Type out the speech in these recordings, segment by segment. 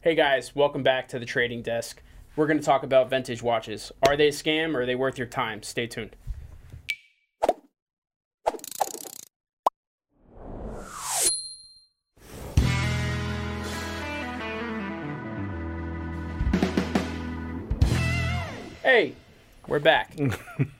Hey guys, welcome back to the trading desk. We're going to talk about vintage watches. Are they a scam or are they worth your time? Stay tuned. Hey, we're back.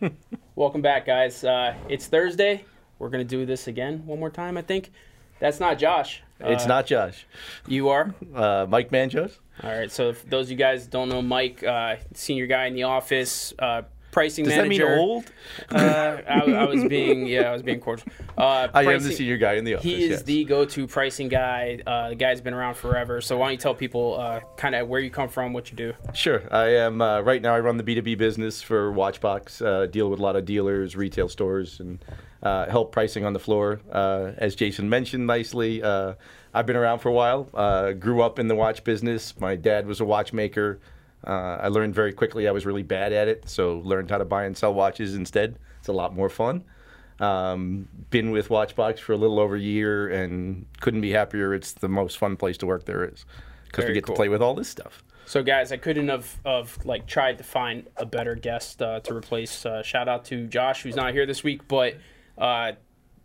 welcome back, guys. Uh, it's Thursday. We're going to do this again one more time, I think. That's not Josh. It's Uh, not Josh. You are? Uh, Mike Manjos. All right. So if those of you guys don't know Mike, uh, senior guy in the office, uh, pricing Does that mean old? Uh, I, I was being yeah, I was being cordial. Uh, I am the pricing- senior guy in the office. He is yes. the go-to pricing guy. Uh, the guy's been around forever. So why don't you tell people uh, kind of where you come from, what you do? Sure. I am uh, right now. I run the B two B business for Watchbox. Uh, deal with a lot of dealers, retail stores, and uh, help pricing on the floor. Uh, as Jason mentioned nicely, uh, I've been around for a while. Uh, grew up in the watch business. My dad was a watchmaker. Uh, I learned very quickly I was really bad at it, so learned how to buy and sell watches instead. It's a lot more fun. Um, been with Watchbox for a little over a year and couldn't be happier. It's the most fun place to work there is because we get cool. to play with all this stuff. So guys, I couldn't have, have like tried to find a better guest uh, to replace. Uh, shout out to Josh, who's not here this week, but uh,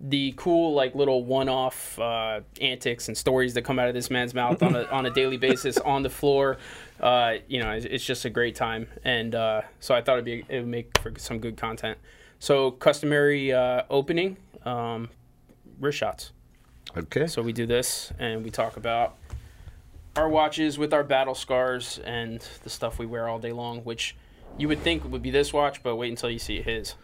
the cool like little one-off uh, antics and stories that come out of this man's mouth on a on a daily basis on the floor. Uh, you know, it's, it's just a great time, and uh, so I thought it'd be it would make for some good content. So customary uh, opening um, wrist shots. Okay. So we do this and we talk about our watches with our battle scars and the stuff we wear all day long, which you would think would be this watch, but wait until you see his.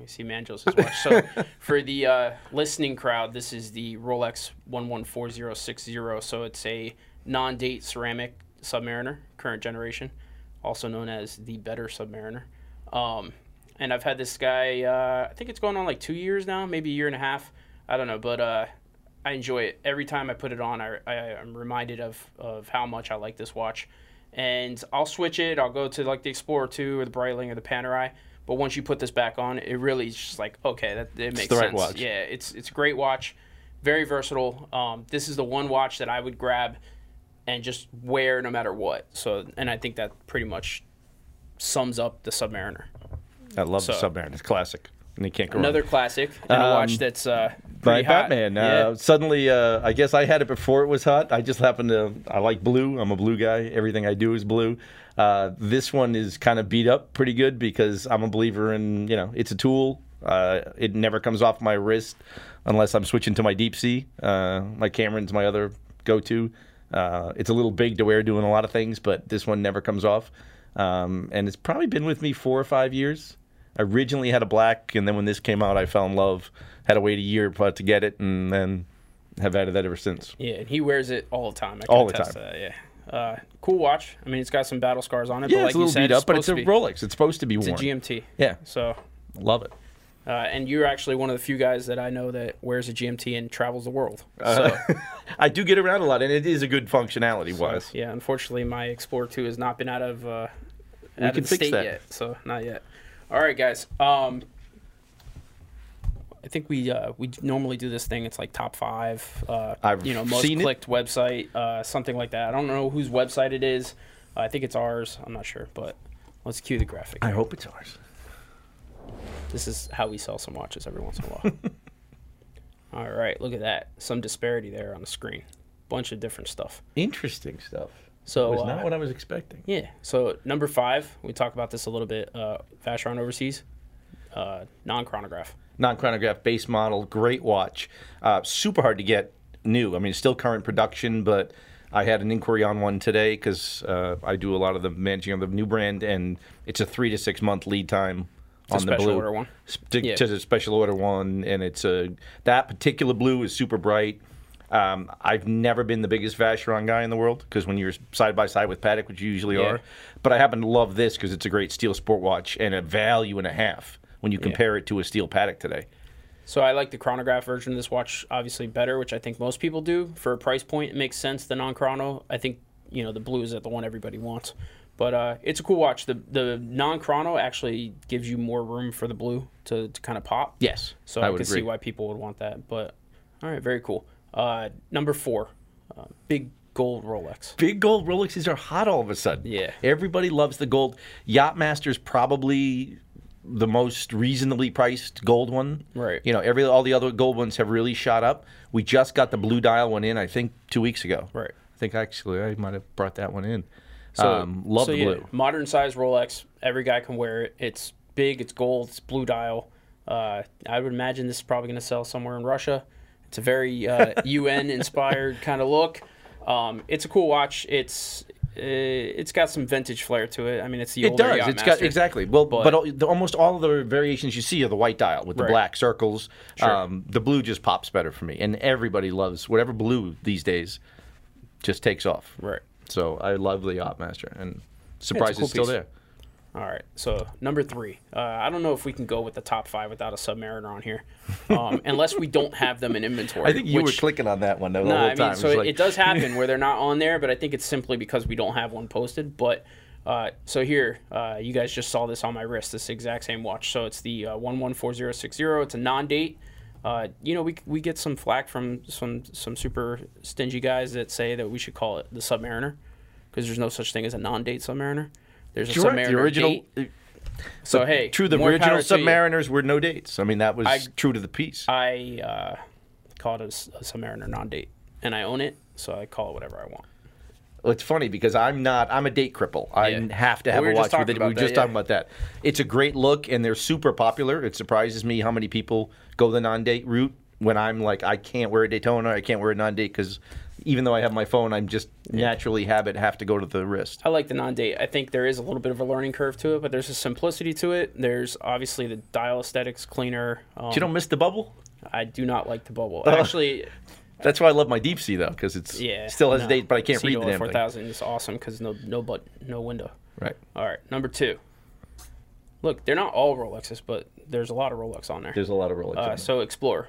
We see Manjos' watch. So for the uh, listening crowd, this is the Rolex 114060. So it's a non-date ceramic Submariner, current generation, also known as the better Submariner. Um, and I've had this guy. Uh, I think it's going on like two years now, maybe a year and a half. I don't know, but uh, I enjoy it every time I put it on. I, I am reminded of of how much I like this watch, and I'll switch it. I'll go to like the Explorer two or the Breitling or the Panerai. But once you put this back on, it really is just like okay, that it makes the right sense. watch. Yeah, it's it's a great watch, very versatile. Um, this is the one watch that I would grab and just wear no matter what. So, and I think that pretty much sums up the Submariner. I love the So- Submariner. It's classic. And you can't go Another wrong. classic and a watch Um, that's uh, By. Batman. Yeah. Uh, suddenly, uh, I guess I had it before it was hot. I just happen to, I like blue. I'm a blue guy. Everything I do is blue. Uh, this one is kind of beat up pretty good because I'm a believer in, you know, it's a tool. Uh, it never comes off my wrist unless I'm switching to my deep sea. Uh, my Cameron's my other go to. Uh, it's a little big to wear doing a lot of things, but this one never comes off. Um, and it's probably been with me four or five years. I originally had a black, and then when this came out, I fell in love. Had to wait a year to get it, and then have had that ever since. Yeah, and he wears it all the time. I can All the time. to that, yeah. Uh, cool watch. I mean, it's got some battle scars on it, Yeah, but like it's a you little said, beat up, but it's a Rolex. It's supposed to be It's a worn. GMT. Yeah, So, love it. uh, and you're actually one of the few guys that I know that wears a GMT and travels the world. Uh, I do get around a lot, and it is a good functionality so, wise. yeah, unfortunately, my Explorer 2 has not been out of uh, We out can of the fix state that. yet. So, not yet. All right, guys. Um, I think we uh, we normally do this thing. It's like top five. Uh, I've you know most seen it. clicked website, uh, something like that. I don't know whose website it is. I think it's ours. I'm not sure, but let's cue the graphic. I hope it's ours. This is how we sell some watches every once in a while. All right, look at that. Some disparity there on the screen. Bunch of different stuff. Interesting stuff. So was uh, not what I was expecting. yeah. So number five, we talk about this a little bit. Uh, Vacheron Overseas, uh, non-chronograph. Non-chronograph base model, great watch. Uh, super hard to get new. I mean, it's still current production, but I had an inquiry on one today because uh, I do a lot of the managing of the new brand, and it's a three to six month lead time a on the blue. order one. To, Yeah. to the special order one, and it's a that particular blue is super bright. Um, I've never been the biggest Vacheron guy in the world because when you're side by side with Patek, which you usually Yeah. are, but I happen to love this because it's a great steel sport watch and a value and a half when you compare it to a steel Patek today. So I like the chronograph version of this watch obviously better, which I think most people do. For a price point, it makes sense. The non-chrono, I think you know the blue is the one everybody wants. But uh, it's a cool watch. The the non-chrono actually gives you more room for the blue to, to kind of pop. Yes, So I, I can see why people would want that. But all right, very cool. Uh, number four, uh, big gold Rolex. Big gold Rolexes are hot all of a sudden. Yeah. Everybody loves the gold. Yachtmaster's probably the most reasonably priced gold one. Right. You know, every all the other gold ones have really shot up. We just got the blue dial one in, I think, two weeks ago. Right. I think actually I might have brought that one in. So, um, love so the yeah, blue. modern size Rolex. Every guy can wear it. It's big. It's gold. It's blue dial. Uh, I would imagine this is probably going to sell somewhere in Russia. It's a very uh, UN inspired kind of look. Um, it's a cool watch. It's it's got some vintage flair to it. I mean, it's the It older does. It's got exactly. Well, but, But- all, the, almost all of the variations you see are the white dial with the Right. black circles. Sure. Um, the blue just pops better for me, and everybody loves whatever blue these days. Just takes off. Right. So I love the Yachtmaster, and surprised cool it's still piece. there. All right. So number three. Uh, I don't know if we can go with the top five without a Submariner on here, um, unless we don't have them in inventory. I think you which- were clicking on that one though, the No, whole I mean, time. so it, like- it does happen where they're not on there, but I think it's simply because we don't have one posted. But uh, so here, uh, you guys just saw this on my wrist, this exact same watch. So it's the uh, one one four zero six zero. It's a non-date. Uh, you know, we we get some flack from some some super stingy guys that say that we should call it the Submariner because there's no such thing as a non-date Submariner. There's a right, Submariner the original. date. So hey, true. The original. Submariners were no dates. I mean, that was I- true to the piece. I uh, call it a, a Submariner non-date, and I own it, so I call it whatever I want. Well, it's funny because I'm not. I'm a date cripple. I Yeah. have to Well, have we were a watch with it. We were about just that, talking about that. It's a great look, and they're super popular. It surprises me how many people go the non-date route. When I'm like, I can't wear a Daytona, I can't wear a non-date because even though I have my phone, I'm just naturally habit have to go to the wrist. I like the non-date. I think there is a little bit of a learning curve to it, but there's a simplicity to it. There's obviously the dial aesthetics cleaner. Um, you don't miss the bubble. I do not like the bubble. Actually, That's why I love my deep sea though, because it's yeah, still has no. a date, but I can't read the damn Four thousand is awesome because no no but no window. Right. All right, number two. Look, they're not all Rolexes, but there's a lot of Rolex on there. There's a lot of Rolex. Uh, so Explorer.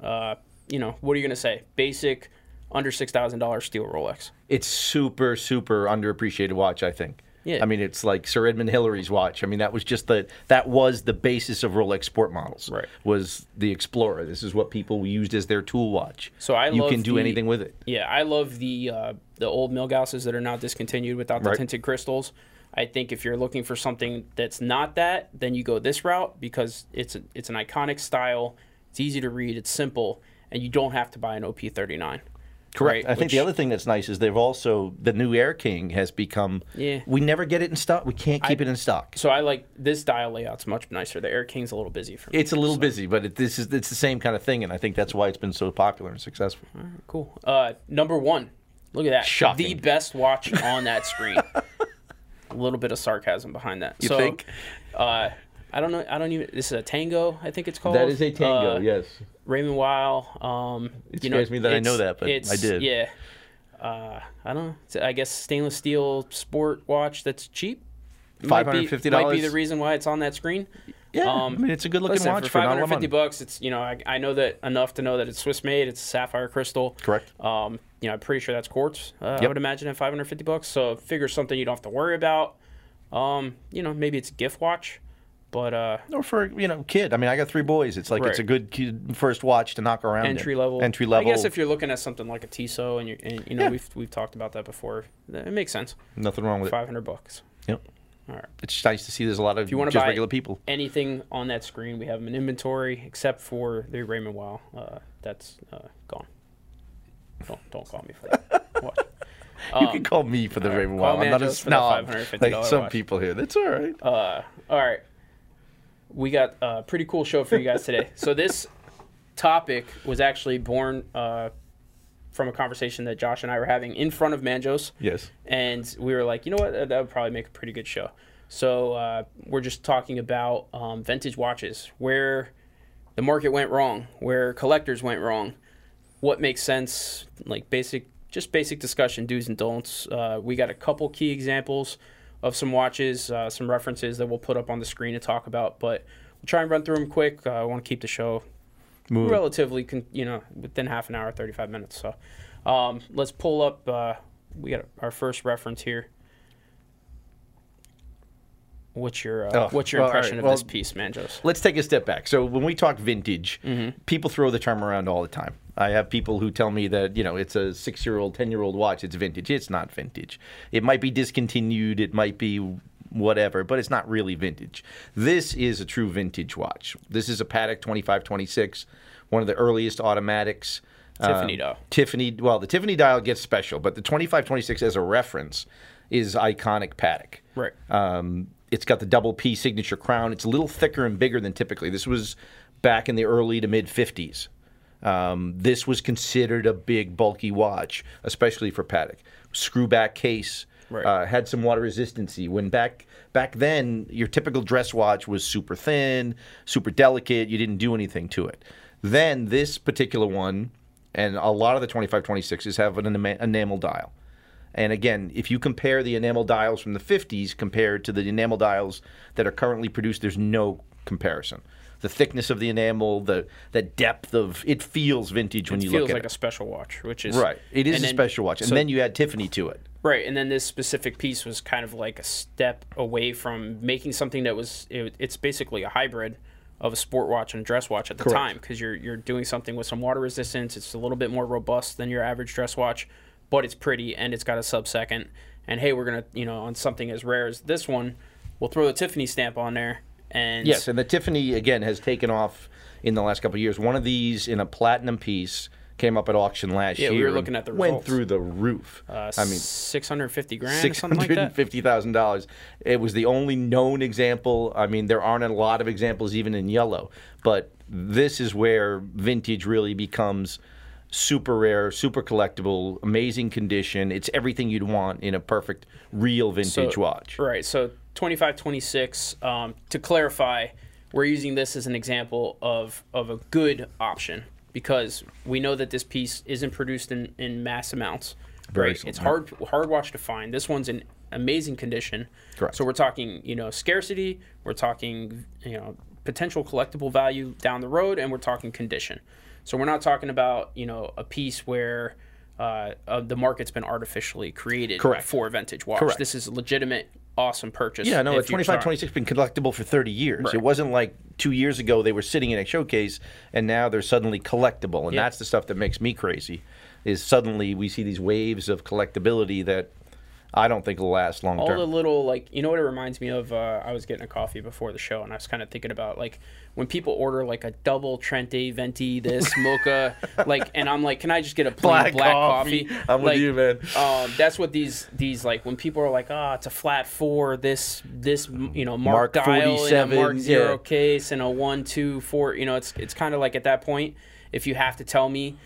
Uh, you know, what are you gonna say? Basic, under six thousand dollars steel Rolex. it's super super underappreciated watch i think Yeah. i mean it's like sir edmund hillary's watch i mean that was just the that was the basis of rolex sport models Right. was the explorer this is what people used as their tool watch So I you can do the- anything with it Yeah, I love the uh, the old Milgausses that are now discontinued without the Right. tinted crystals. I think if you're looking for something that's not that, then you go this route because it's a, it's an iconic style. It's easy to read. It's simple, and you don't have to buy an OP39. Correct Right, i think the other thing that's nice is they've also the new air king has become Yeah. we never get it in stock we can't keep it in stock So I like this dial layout's much nicer. The Air King's a little busy for me. it's a little busy but it, this is it's the same kind of thing and i think that's why it's been so popular and successful cool. Uh, number one, look at that. Shocking. The best watch on that screen. a little bit of sarcasm behind that. You so, think? Uh, I don't know. I don't even. This is a Tango. I think it's called. that is a tango Uh, yes Raymond Weil. Um, It you know, me that I know that, but I did. Yeah. Uh, I don't know. I guess stainless steel sport watch that's cheap. Might $550? might be the reason why it's on that screen. yeah Um, i mean it's a good looking Listen, watch for five not a lot hundred fifty bucks, it's you know I, I know that enough to know that it's Swiss made. It's sapphire crystal. correct Um, you know, I'm pretty sure that's quartz. Uh, I Yep. would imagine at 550 bucks. So figure something you don't have to worry about. Um, you know, maybe it's a gift watch, but uh, or for you know kid. I mean, I got three boys. It's like it's a good kid first watch to knock around. in. entry level. Entry level. I guess if you're looking at something like a Tissot and you and you know Yeah. we've we've talked about that before, it makes sense. nothing wrong with it. 500 bucks. Yep. All right. It's nice to see there's a lot of you wanna just buy- regular people. Anything on that screen, we have them in inventory except for the Raymond Weil. Uh, that's uh, gone. Don't don't call me for that. Watch. you Um, can call me for the right, Raymond Weil. I'm not a snob like some watch. people here. That's all right. Uh, all right. We got a pretty cool show for you guys today. so this topic was actually born uh, from a conversation that Josh and I were having in front of Manjos, yes. and we were like, you know what, that would probably make a pretty good show. So uh, we're just talking about um, vintage watches, where the market went wrong, where collectors went wrong, what makes sense, like basic, just basic discussion, do's and don'ts. Uh, we got a couple key examples of some watches, uh, some references that we'll put up on the screen to talk about, but we'll try and run through them quick. Uh, I want to keep the show Move. relatively, con- you know, within half an hour, 35 minutes. So um, let's pull up. Uh, we got our first reference here. What's your uh, Oh, what's your well, impression right, of this piece, Manjos? Let's take a step back. So when we talk vintage, Mm-hmm. people throw the term around all the time. I have people who tell me that you know it's a six-year-old, ten-year-old watch. It's vintage. It's not vintage. It might be discontinued. It might be whatever, but it's not really vintage. This is a true vintage watch. This is a Patek 2526, one of the earliest automatics. Tiffany Um, dial. Tiffany. Well, the Tiffany dial gets special, but the 2526 as a reference is iconic Patek. Right. Um, it's got the double P signature crown. It's a little thicker and bigger than typically. This was back in the early to mid 50s. Um, this was considered a big, bulky watch, especially for Patek. Screw back case. Right. Uh, had some water resistancy. When back back then, your typical dress watch was super thin, super delicate. You didn't do anything to it. Then this particular one, and a lot of the 2526s have an enamel dial. And again, if you compare the enamel dials from the 50s compared to the enamel dials that are currently produced, there's no comparison. The thickness of the enamel, the the depth of it feels vintage when It you look at like it. Feels like a special watch, which is right, it is a then- special watch, and so- then you add Tiffany to it. Right, and then this specific piece was kind of like a step away from making something that was it, it's basically a hybrid of a sport watch and a dress watch at the Correct. time because you're you're doing something with some water resistance. It's a little bit more robust than your average dress watch, but it's pretty and it's got a sub second. And hey, we're gonna you know on something as rare as this one, we'll throw the Tiffany stamp on there. And Yes, and the Tiffany again has taken off in the last couple of years. One of these in a platinum piece came up at auction last Yeah, year. we were looking at the roof. went through the roof. uh, I mean, six hundred fifty grand, or six something like hundred and that. fifty thousand dollars. It was the only known example. I mean, there aren't a lot of examples even in yellow, but this is where vintage really becomes super rare, super collectible, amazing condition. It's everything you'd want in a perfect real vintage So- watch. Right. So 25, 26. Um, to clarify, we're using this as an example of of a good option because we know that this piece isn't produced in, in mass amounts. Very right. It's hard hard watch to find. This one's in amazing condition. Correct. So we're talking, you know, scarcity. We're talking, you know, potential collectible value down the road, and we're talking condition. So we're not talking about, you know, a piece where. Uh, uh, the market's been artificially created Correct. for a vintage watch. Correct. This is a legitimate, awesome purchase. Yeah, no, a you're 25, trying. 26 been collectible for 30 years. Right. It wasn't like two years ago they were sitting in a showcase and now they're suddenly collectible. And that's the stuff that makes me crazy is suddenly we see these waves of collectability that I don't think it will last long All term. the little like you know what it reminds me of. Uh, I was getting a coffee before the show, and I was kind of thinking about like when people order like a double Trenta Venti this mocha, like, and I'm like, can I just get a plain black, coffee? I'm Like, with you, man. Um, that's what these these like when people are like, ah, it's a flat four, this this you know mark, Mark dial a 47, mark zero yeah. case and a one two four. You know, it's it's kind of like at that point, if you have to tell me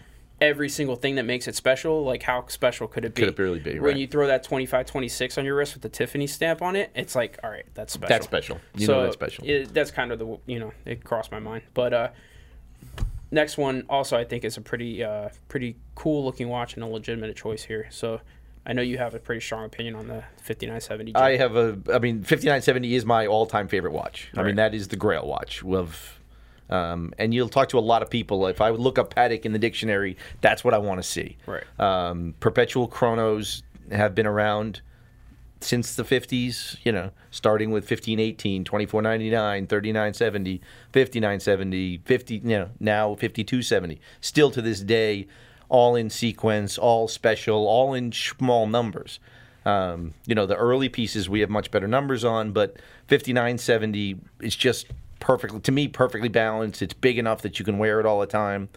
every single thing that makes it special, like how special could it be? Could it really be, When right. you throw that 25, 26 on your wrist with the Tiffany stamp on it, it's like, all right, that's special. That's special. You so know that's special. It, that's kind of the you know it crossed my mind. But uh, next one also I think is a pretty uh, pretty cool looking watch and a legitimate choice here. So I know you have a pretty strong opinion on the 5970. I have a, I mean, 5970 is my all time favorite watch. I Right. mean, that is the grail watch. Of, um, and you'll talk to a lot of people. If I would look up Patek in the dictionary, that's what I want to see. Right. Um, perpetual chronos have been around since the 50s, you know, starting with 1518, 2499, 3970, 5970, 50, you know, now 5270. Still to this day, all in sequence, all special, all in small numbers. Um, you know, the early pieces we have much better numbers on, but 5970 is just perfectly, to me, perfectly balanced. It's big enough that you can wear it all the time.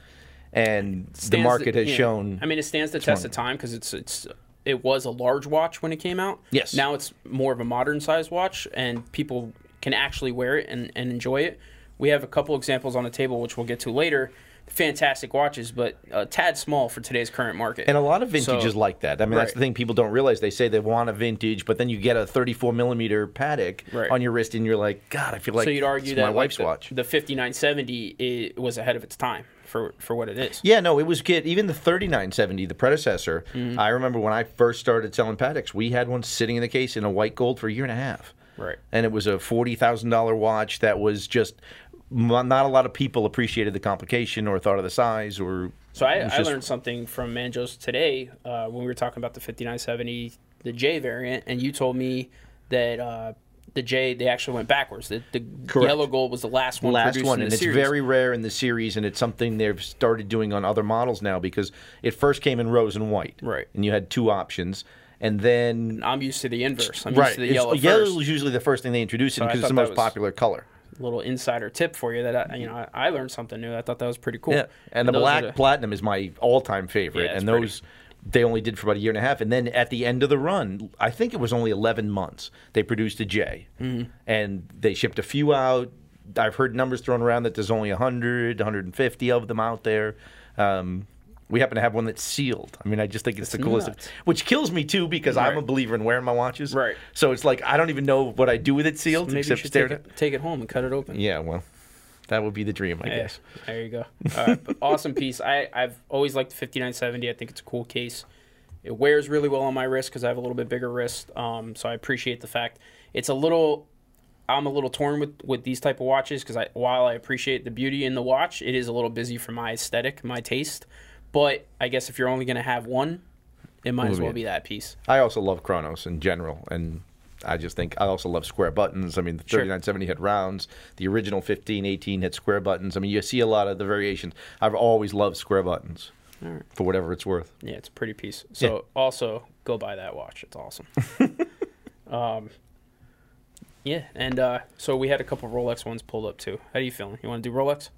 And the market has yeah. shown. I mean, it stands the test of time because it's it's it was a large watch when it came out. Yes. Now it's more of a modern size watch, and people can actually wear it and, and enjoy it. We have a couple examples on the table, which we'll get to later. Fantastic watches, but a tad small for today's current market. And a lot of vintage So- is like that. I mean, that's the thing people don't realize. They say they want a vintage, but then you get a 34 millimeter Patek Right. on your wrist, and you're like, God, I feel like so you'd argue that my like, wife's the, watch. the 5970 it was ahead of its time for for what it is. Yeah, no, it was good. Even the 3970, the predecessor. Mm-hmm. I remember when I first started selling Pateks, we had one sitting in the case in a white gold for a year and a half. Right. And it was a forty thousand dollar watch that was just not a lot of people appreciated the complication or thought of the size or. So I, it I just- learned something from Manjos today uh, when we were talking about the 5970, the J variant, and you told me that uh, the J they actually went backwards. The, the yellow gold was the last one last one, in and the it's series. very rare in the series, and it's something they've started doing on other models now because it first came in rose and white, Right. And you had two options, and then I'm used to the inverse. I'm right, used to the it's- yellow yellow is usually the first thing they introduce So I because it's the most popular color. Little insider tip for you that I, you know I, I learned something new. I thought that was pretty cool. Yeah, and the black the- platinum is my all-time favorite, Yeah, and pretty. those they only did for about a year and a half, and then at the end of the run, I think it was only 11 months. They produced a J, Mm-hmm. and they shipped a few out. I've heard numbers thrown around that there's only 100, 150 of them out there. Um, we happen to have one that's sealed. I mean, I just think it's the coolest, nuts. which kills me too because I'm a believer in wearing my watches. Right. So it's like I don't even know what I do with it sealed Maybe except should stare take it. it, take it home and cut it open. Yeah, well, that would be the dream, I Yeah, guess. There you go. All right, awesome piece. I I've always liked the 5970. I think it's a cool case. It wears really well on my wrist because I have a little bit bigger wrist. Um, so I appreciate the fact it's a little. I'm a little torn with with these type of watches because I while I appreciate the beauty in the watch, it is a little busy for my aesthetic, my taste. But I guess if you're only gonna have one, it might as well be that piece. I also love Chronos in general, and I just think I also love square buttons. I mean, the Sure. 3970 had rounds. The original 1518 had square buttons. I mean, you see a lot of the variations. I've always loved square buttons for whatever it's worth. Yeah, it's a pretty piece. So also go buy that watch. It's awesome. um, yeah, and uh, so we had a couple Rolex ones pulled up too. How do you feeling? You want to do Rolex?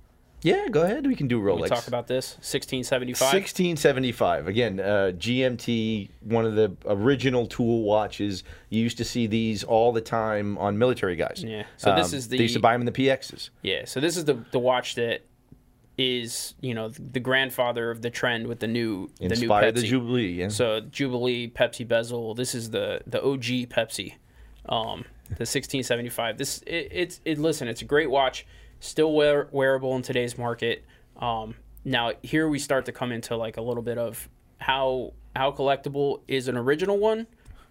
Yeah, go ahead. We can do Rolex. We talk about this. Sixteen seventy five. 1675. Again, uh, GMT, one of the original tool watches. You used to see these all the time on military guys. Yeah. So this Um, is They used to the- buy them in the PXs. Yeah. So this is the the watch that is you know the grandfather of the trend with the new the new Inspired the Jubilee. Yeah. So Jubilee Pepsi bezel. This is the the OG Pepsi, um, the 1675. This it, it's it. Listen, it's a great watch, still wear, wearable in today's market. Um, now here we start to come into like a little bit of how how collectible is an original one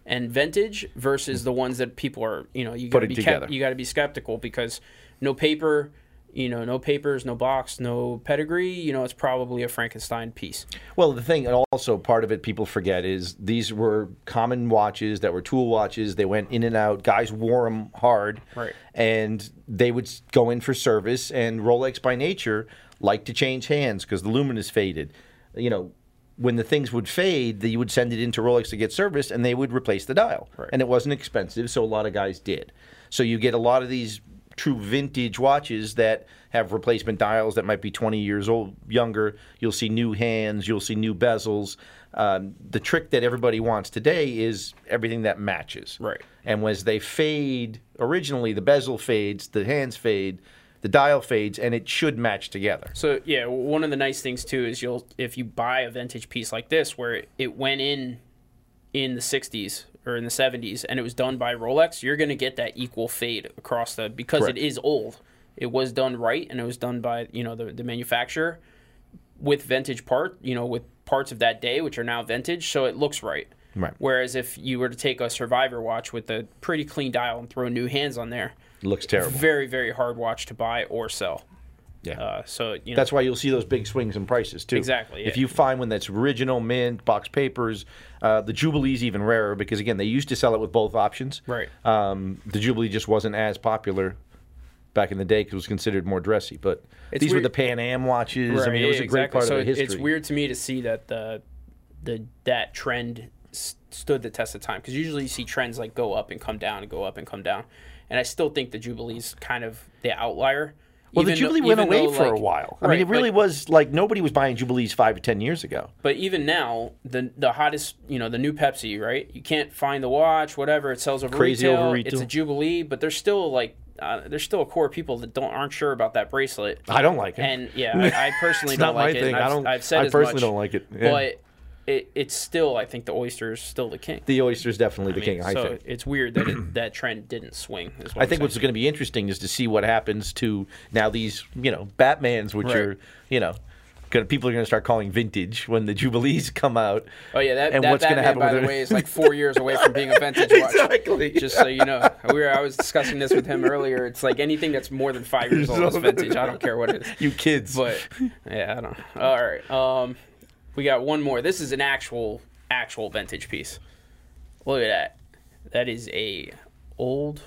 and vintage versus the ones that people are you know you got to be kept, you got to be skeptical because no paper. You know, no papers, no box, no pedigree. You know, it's probably a Frankenstein piece. Well, the thing, and also part of it people forget is these were common watches that were tool watches. They went in and out. Guys wore them hard. Right. And they would go in for service. And Rolex, by nature, liked to change hands because the luminous faded. You know, when the things would fade, you would send it into Rolex to get serviced and they would replace the dial. Right. And it wasn't expensive, so a lot of guys did. So you get a lot of these true vintage watches that have replacement dials that might be 20 years old younger. You'll see new hands you'll see new bezels. Um, the trick that everybody wants today is everything that matches. Right. and as they fade originally the bezel fades the hands fade the dial fades and it should match together. So yeah, one of the nice things too is you'll if you buy a vintage piece like this where it, it went in in the 60s or in the 70s and it was done by Rolex, you're going to get that equal fade across the because Correct. it is old. It was done right and it was done by, you know, the the manufacturer with vintage part, you know, with parts of that day which are now vintage, so it looks right. Right. Whereas if you were to take a survivor watch with a pretty clean dial and throw new hands on there, it looks terrible very very hard watch to buy or sell. Yeah Uh, so you know, That's why you'll see those big swings in prices too. Exactly, If you find one that's original, mint, box papers, uh, the Jubilee's even rarer because again they used to sell it with both options. Right. Um, the Jubilee just wasn't as popular back in the day because it was considered more dressy. But It's these were the Pan Am watches. I mean, it was a great exactly. part so of the history. It's weird to me to see that the the that trend s- stood the test of time because usually you see trends like go up and come down and go up and come down, and I still think the Jubilee's kind of the outlier. Well, the even though- Jubilee went away though, for a like- while. I Right, mean, it really but, was like nobody was buying Jubilees five or ten years ago. But even now, the the hottest, you know, the new Pepsi, right? You can't find the watch, whatever. It sells over Crazy retail. over It's a Jubilee, but there's still like uh, there's still a core of people that don't aren't sure about that bracelet. I don't like it. And yeah, I, I personally don't like it. and I I've, don't- I've said I personally much, don't like it. Yeah. But it, it's still, I think the oyster is still the king. the oyster is definitely the mean, king. I so think. it's weird that it, that trend didn't swing. I I'm think saying. what's going to be interesting is to see what happens to now these, you know, Batmans, which Right. are, you know, gonna, people are going to start calling vintage when the Jubilees come out. Oh yeah, that, and that what's gonna Batman, happen by the way, is like four years away from being a vintage watch. Exactly. Just so you know, we were, I was discussing this with him earlier. It's like anything that's more than five years old is vintage. I don't care what it is. You kids. But yeah, I don't. know. All right, um, we got one more. This is an actual actual vintage piece. Look at that. That is a old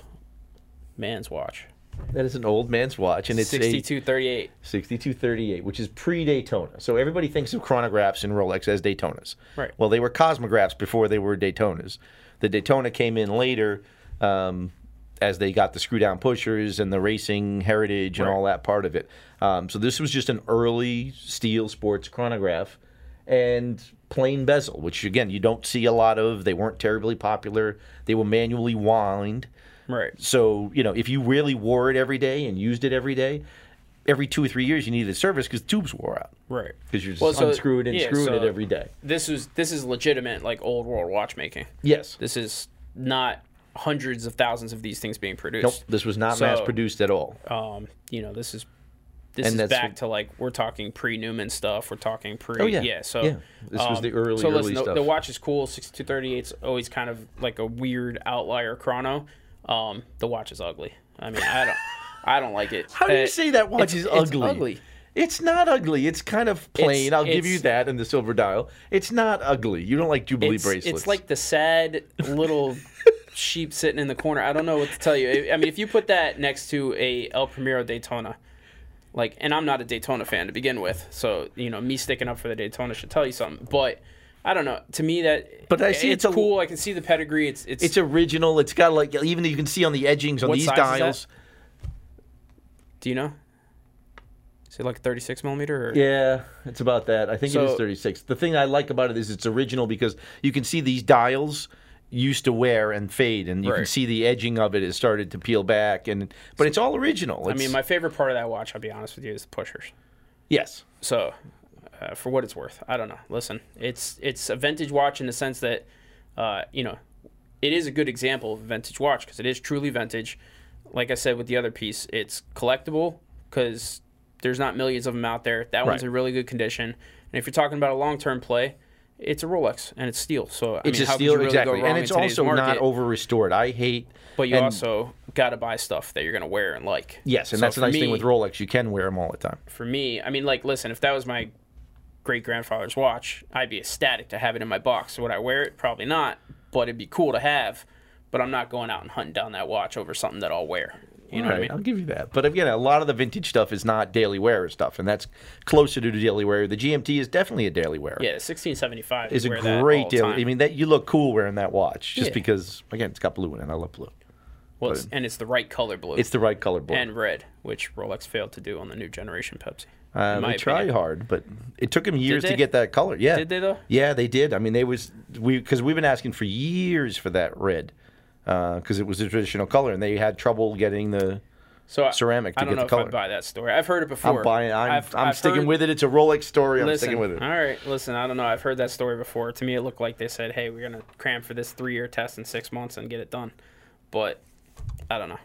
man's watch. That is an old man's watch, and it's 6238. 6238, which is pre Daytona. So everybody thinks of chronographs and Rolex as Daytonas. Right. Well, they were Cosmographs before they were Daytonas. The Daytona came in later um, as they got the screw down pushers and the racing heritage and Right. all that part of it. Um, so this was just an early steel sports chronograph and plain bezel, which again, you don't see a lot of. They weren't terribly popular. They were manually wind. Right. So, you know, if you really wore it every day and used it every day, every two or three years you needed a service because tubes wore out. Right. Because you're just Well, so- unscrewing and yeah, screwing so- it every day. This was this is legitimate like old world watchmaking. Yes. This is not hundreds of thousands of these things being produced. Nope. This was not So- mass produced at all. Um, you know, this is this And is that's back what- to like we're talking pre Newman stuff. We're talking pre Oh, yeah. So Yeah. This was um, the early, stuff so early listen, the, stuff. the watch is cool. Sixty two thirty eight's always kind of like a weird outlier chrono. Um, the watch is ugly. I mean, I don't I don't like it. How do you Uh, say that watch it's- is it's ugly? ugly. It's not ugly. It's kind of plain. It's- I'll give you that in the silver dial. It's not ugly. You don't like Jubilee it's, bracelets. It's like the sad little sheep sitting in the corner. I don't know what to tell you. I mean, if you put that next to a El Primero Daytona, like, and I'm not a Daytona fan to begin with, so you know, me sticking up for the Daytona should tell you something. But I don't know. To me, that But I see it's, it's a- cool. I can see the pedigree. It's it's, it's original. It's got like even you can see on the edgings on these size is that? dials. do you know? Is it like 36 millimeter? Or? Yeah, it's about that. I think it is 36. The thing I like about it is it's original because you can see these dials used to wear and fade, and you can see the edging of it has started to peel back. And but it's all original. I mean, my favorite part of that watch, I'll be honest with you, is the pushers. yes, So, uh, for what it's worth, I don't know. Listen, it's it's a vintage watch in the sense that, uh, you know, it is a good example of a vintage watch because it is truly vintage. Like I said with the other piece, it's collectible because there's not millions of them out there. That one's in really good condition. And if you're talking about a long term play, it's a Rolex and it's steel. So I it's mean, a steel really exactly, and it's also not over restored. I hate. But you and- also got to buy stuff that you're going to wear and like. Yes, and So that's the nice me- thing with Rolex. You can wear them all the time. for me, I mean, like, listen, if that was my great grandfather's watch, I'd be ecstatic to have it in my box. Would I wear it? Probably not, but it'd be cool to have. But I'm not going out and hunting down that watch over something that I'll wear. You know All what I mean? I'll give you that. But again, a lot of the vintage stuff is not daily wearer stuff, and that's closer to the daily wearer. The GMT is definitely a daily wearer. Yeah, 1675 is a wear that all great the daily. time. I mean, that you look cool wearing that watch, just Yeah. because again, it's got blue in it. I love blue. well, it's, and it's the right color blue It's the right color blue and red, which Rolex failed to do on the new generation Pepsi. Uh, in my they try opinion. hard, but it took them years to get that color. Yeah, Did they though? Yeah, they did. I mean, they was we because we've been asking for years for that red Uh, because it was a traditional color, and they had trouble getting the. So I- Ceramic to I don't get know the if. I'd buy that story. I've heard it before. I'm buying. I'm, I've- I'm I've sticking heard- with it. It's a Rolex story. I'm listen, sticking with it. All right, listen. I don't know. I've heard that story before. To me, it looked like they said, "Hey, we're gonna cram for this three-year test in six months and get it done." But I don't know.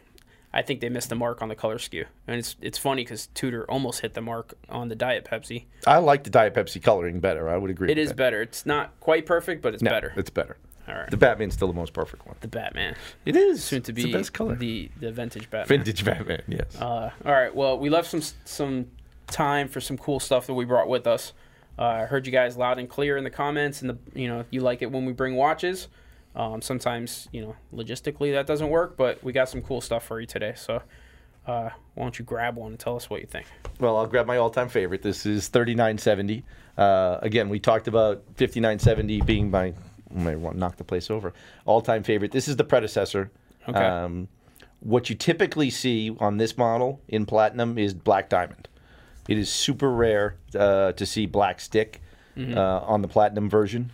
I think they missed the mark on the color skew, and it's it's funny because Tudor almost hit the mark on the Diet Pepsi. I like the Diet Pepsi coloring better. I would agree. It is that. better. It's not quite perfect, but it's No, better. It's better. All right. The Batman's still the most perfect one. The Batman, It is soon to It's be the best color. the the vintage Batman. Vintage Batman. Yes. Uh, all right. Well, we left some some time for some cool stuff that we brought with us. Uh, I heard you guys loud and clear in the comments, and the you know you like it when we bring watches. Um, sometimes you know logistically that doesn't work, but we got some cool stuff for you today. So uh, why don't you grab one and tell us what you think? Well, I'll grab my all-time favorite. This is 3970. Uh, again, we talked about 5970 being my. Might want to knock the place over. All-time favorite. This is the predecessor. Okay. Um, what you typically see on this model in platinum is black diamond. It is super rare uh, to see black stick Mm-hmm. uh, on the platinum version.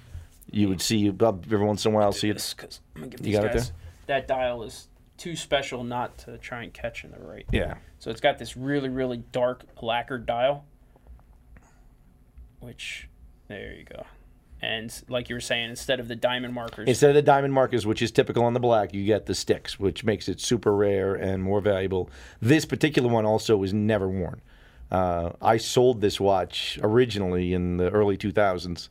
You would see uh, every once in a while see it. because I'm gonna give You got it guys that dial is too special not to try and catch in the right. Yeah. So it's got this really really dark lacquered dial, which there you go. And like you were saying, instead of the diamond markers, Instead of the diamond markers, which is typical on the black, you get the sticks, which makes it super rare and more valuable. This particular one also was never worn. Uh, I sold this watch originally in the early 2000s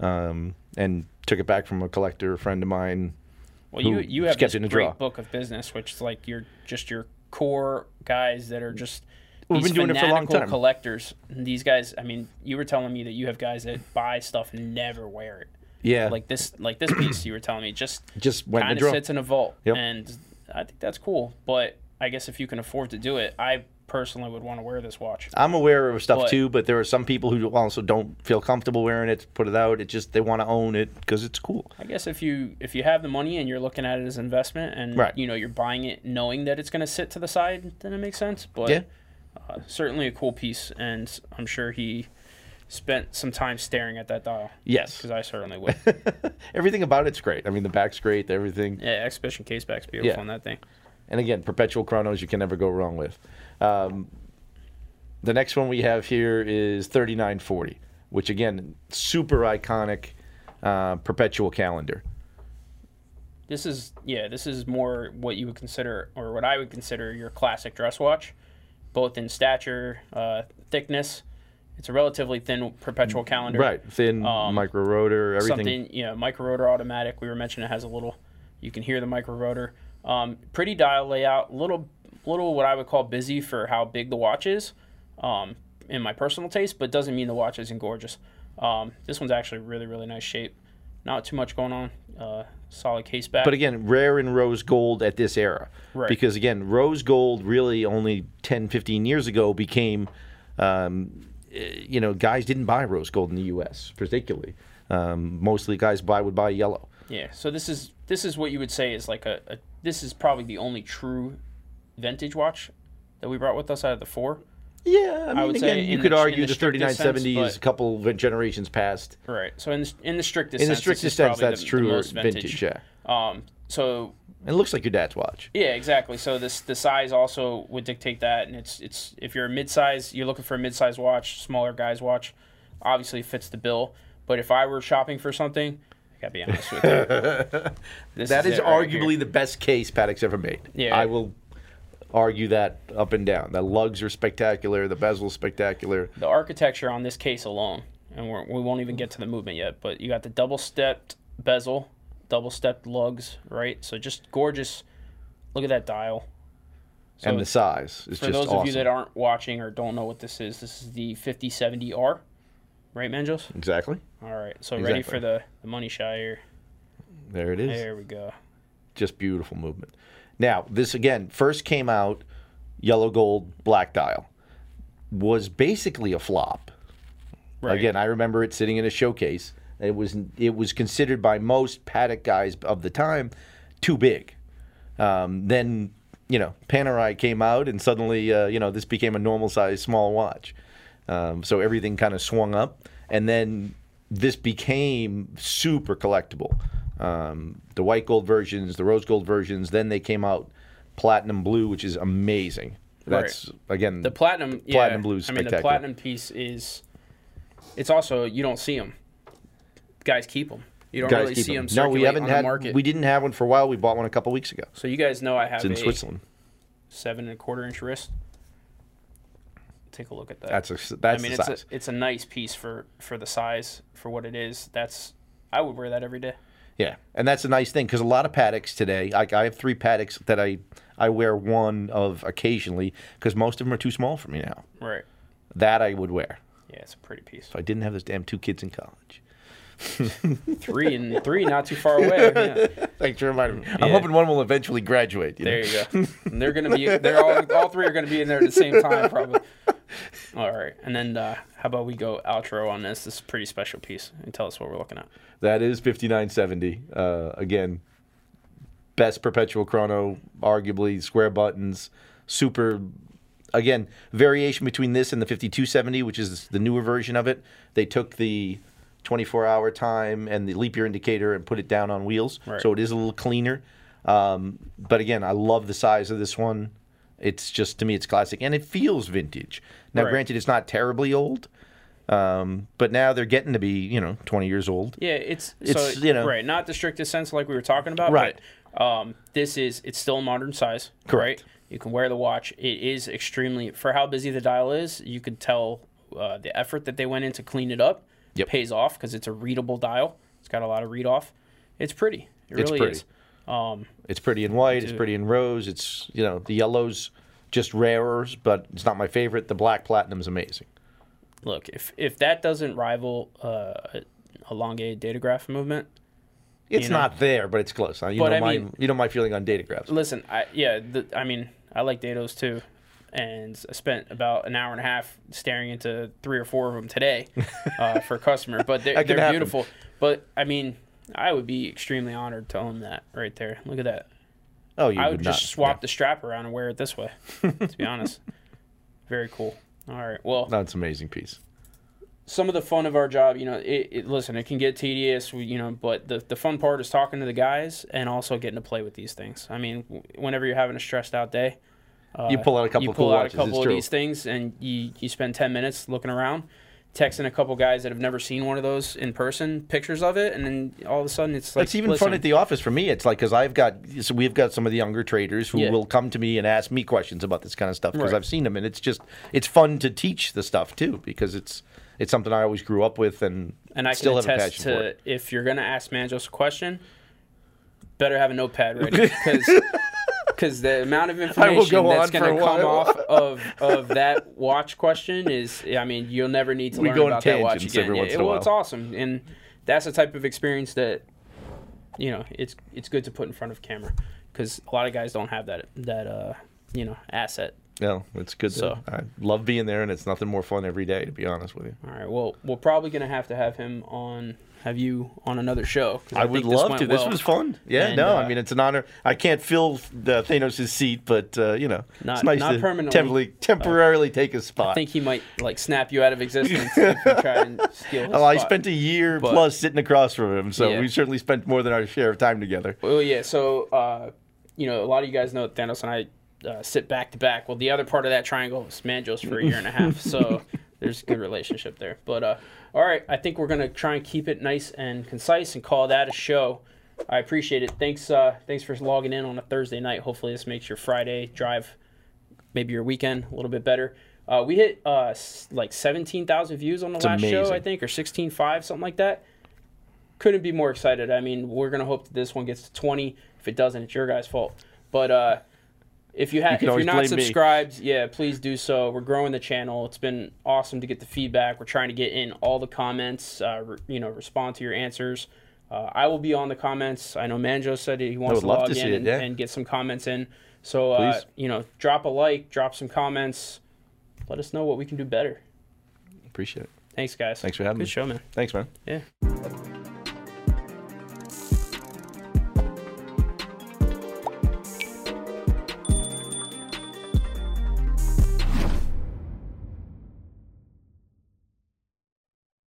um, and took it back from a collector friend of mine. well, you you have this a great drawer. book of business, which is like your just your core guys that are just We've these been doing it for a long time. collectors. These guys, I mean, you were telling me that you have guys that buy stuff and never wear it. Yeah, Like this, like this piece you were telling me, just just kind of sits in a vault, Yep. and I think that's cool. But I guess if you can afford to do it, I personally would want to wear this watch. I'm aware of stuff But- too, but there are some people who also don't feel comfortable wearing it. Put it out. It just they want to own it because it's cool. I guess if you if you have the money and you're looking at it as investment and Right. you know you're buying it knowing that it's going to sit to the side, then it makes sense. But Yeah. Uh, certainly a cool piece, and I'm sure he spent some time staring at that dial Yes, because I certainly would. everything about it's great. I mean, the back's great. Everything. yeah, exhibition case back's beautiful Yeah. on that thing. And again, perpetual chronos you can never go wrong with. Um, the next one we have here is 3940, which again, super iconic uh, perpetual calendar. This is yeah, this is more what you would consider or what I would consider your classic dress watch, both in stature, uh, thickness. It's a relatively thin perpetual calendar. Right, thin Um, micro rotor, everything. Something, you know, micro rotor automatic. We were mentioning it has a little, you can hear the micro rotor. Um, pretty dial layout, little, little what I would call busy for how big the watch is, um, in my personal taste, but doesn't mean the watch isn't gorgeous. Um, this one's actually really, really nice shape. Not too much going on. Uh, solid case back. But again, rare in rose gold at this era. Right. Because again, rose gold really only 10, 15 years ago became, um, eh, you know, guys didn't buy rose gold in the U.S. particularly. Um, mostly guys buy would buy yellow. Yeah, so this is this is what you would say is like a, a this is probably the only true vintage watch that we brought with us out of the four. Yeah, I mean, would again, say you could the- argue the the, strictest sense, 3970 is a couple of generations past. Right. So in the, in the strictest In the sense, strictest is sense, that's the, true most vintage. Yeah, Um. So it looks like your dad's watch. yeah, exactly. So this the size also would dictate that, and it's it's if you're a mid-size, you're looking for a mid-size watch, smaller guy's watch, obviously fits the bill. But if I were shopping for something, I gotta be honest with you, That is right here. arguably the best case Patek's ever made. Yeah. I will argue that up and down. The lugs are spectacular. The bezel's spectacular. the architecture on this case alone, and we're, we won't even get to the movement yet, but you got the double stepped bezel, double stepped lugs, right? So just gorgeous. Look at that dial. So and the size is for those awesome. of you that aren't watching or don't know what this is, this is the 5070R, right, Manjos? exactly. All right, so ready for the, the money shot here. There it is. There we go. Just beautiful movement. Now, this again first came out yellow gold black dial. Was basically a flop. Right. Again, I remember it sitting in a showcase. It was it was considered by most Patek guys of the time too big. Um, then you know Panerai came out, and suddenly uh, you know this became a normal size small watch. Um, so everything kind of swung up, and then this became super collectible. Um, the white gold versions, the rose gold versions. Then they came out platinum blue, which is amazing. That's again The platinum, yeah, Platinum blue's I mean, the platinum piece is. It's also you don't see them. Guys keep them. You don't guys really see them. them. No, we haven't had. market. We didn't have one for a while. We bought one a couple weeks ago. So you guys know I have It's in a Switzerland. seven and a quarter inch wrist. Take a look at that. That's a that's I mean, the it's size. a it's a nice piece for for the size for what it is. That's I would wear that every day. Yeah, and that's a nice thing because a lot of Pateks today. Like I have three Pateks that I I wear one of occasionally because most of them are too small for me now. Right. That I would wear Yeah, it's a pretty piece. if I didn't have those damn two kids in college. Three and three, not too far away. Yeah. Thanks for reminding me. I'm hoping one will eventually graduate. You There know? you go. And they're gonna be. They're all. All three are gonna be in there at the same time, probably. All right, and then uh, how about we go outro on this? This is a pretty special piece. And tell us what we're looking at. That is 5970. Uh, again, best perpetual chrono, arguably square buttons, super. Again, variation between this and the 5270, which is the newer version of it. They took the 24 hour time and the leap year indicator and put it down on wheels, Right. so it is a little cleaner. Um, but again, I love the size of this one. It's just to me, it's classic, and it feels vintage. Now, Right. granted, it's not terribly old, um, but now they're getting to be, you know, 20 years old. Yeah, it's, It's, so you know- right, not the strictest sense like we were talking about, Right. But, um, this is it's still a modern size, Correct. Right? You can wear the watch. It is extremely for how busy the dial is. You could tell uh, the effort that they went in to clean it up Yep. pays off because it's a readable dial. It's got a lot of read off. It's pretty. It It's really pretty. is. Um, It's pretty in white. It's pretty in rose. It's you know the yellows just rarer, but it's not my favorite. The black platinum is amazing. look, if if that doesn't rival uh, a elongated Datograph movement, It's You know? not there, but it's close. You But know I my mean- you know my feeling on Datographs. listen, I yeah, the, I mean, I like dados too, and I spent about an hour and a half staring into three or four of them today uh, for a customer. But they're, they're beautiful. But I mean, I would be extremely honored to own that right there. Look at that. Oh, you I would would not. just swap the strap around and wear it this way. to be honest, very cool. All right. Well, That's an amazing piece. some of the fun of our job, you know, it, it listen, it can get tedious, you know, but the the fun part is talking to the guys and also getting to play with these things. I mean, whenever you're having a stressed out day, uh, You pull out a couple you of pull cool out watches, a couple it's of true. these things, and you you spend ten minutes looking around, texting a couple guys that have never seen one of those in person, pictures of it, and then all of a sudden it's like It's even listen, fun at the office for me. It's like because I've got so we've got some of the younger traders who Yeah. will come to me and ask me questions about this kind of stuff because Right. I've seen them and it's just it's fun to teach the stuff too because it's it's something I always grew up with and and I still have a passion for to it. if you're gonna ask Manjos a question, better have a notepad ready because because the amount of information that's gonna come off of of that watch question is I mean you'll never need to We learn about that watch again. Yeah, a well, it's awesome and that's the type of experience that you know it's it's good to put in front of camera because a lot of guys don't have that that uh you know asset. Yeah, it's good. To, So- I love being there, and it's nothing more fun every day, to be honest with you. All right, well we're probably gonna have to have him on have you on another show. I, would think this love to. This was fun. Yeah, And, no, uh, I mean it's an honor. I can't fill the Thanos' seat, but uh, you know, Not- it's nice not to permanently. temporarily, temporarily take a spot. I think he might like snap you out of existence if you try and steal his Oh, I spent a year But- plus sitting across from him, so Yeah. we certainly spent more than our share of time together. Well, yeah. So, uh, you know, a lot of you guys know that Thanos and I uh, sit back to back. Well, the other part of that triangle was Manjos for a year and a half. So there's a good relationship there. But uh, all right, I think we're gonna try and keep it nice and concise and call that a show. I appreciate it. Thanks. Uh, thanks for logging in on a Thursday night. Hopefully, this makes your Friday drive, maybe your weekend, a little bit better. Uh, we hit uh, like 17,000 views on the last show. I think, or 16.5, something like that couldn't be more excited. I mean, we're gonna hope that this one gets to 20. If it doesn't, it's your guys' fault. But uh, if you have, you if you're not blame me. subscribed, yeah, please do so. We're growing the channel. It's been awesome to get the feedback. We're trying to get in all the comments. Uh, re- you know, respond to your answers. Uh, I will be on the comments. I know Manjo said he wants to log to in it, and, yeah. and get some comments in. So uh, you know, drop a like, drop some comments. Let us know what we can do better. Appreciate it. Thanks, guys. Thanks for having Good me. show, man. Thanks, man. Yeah.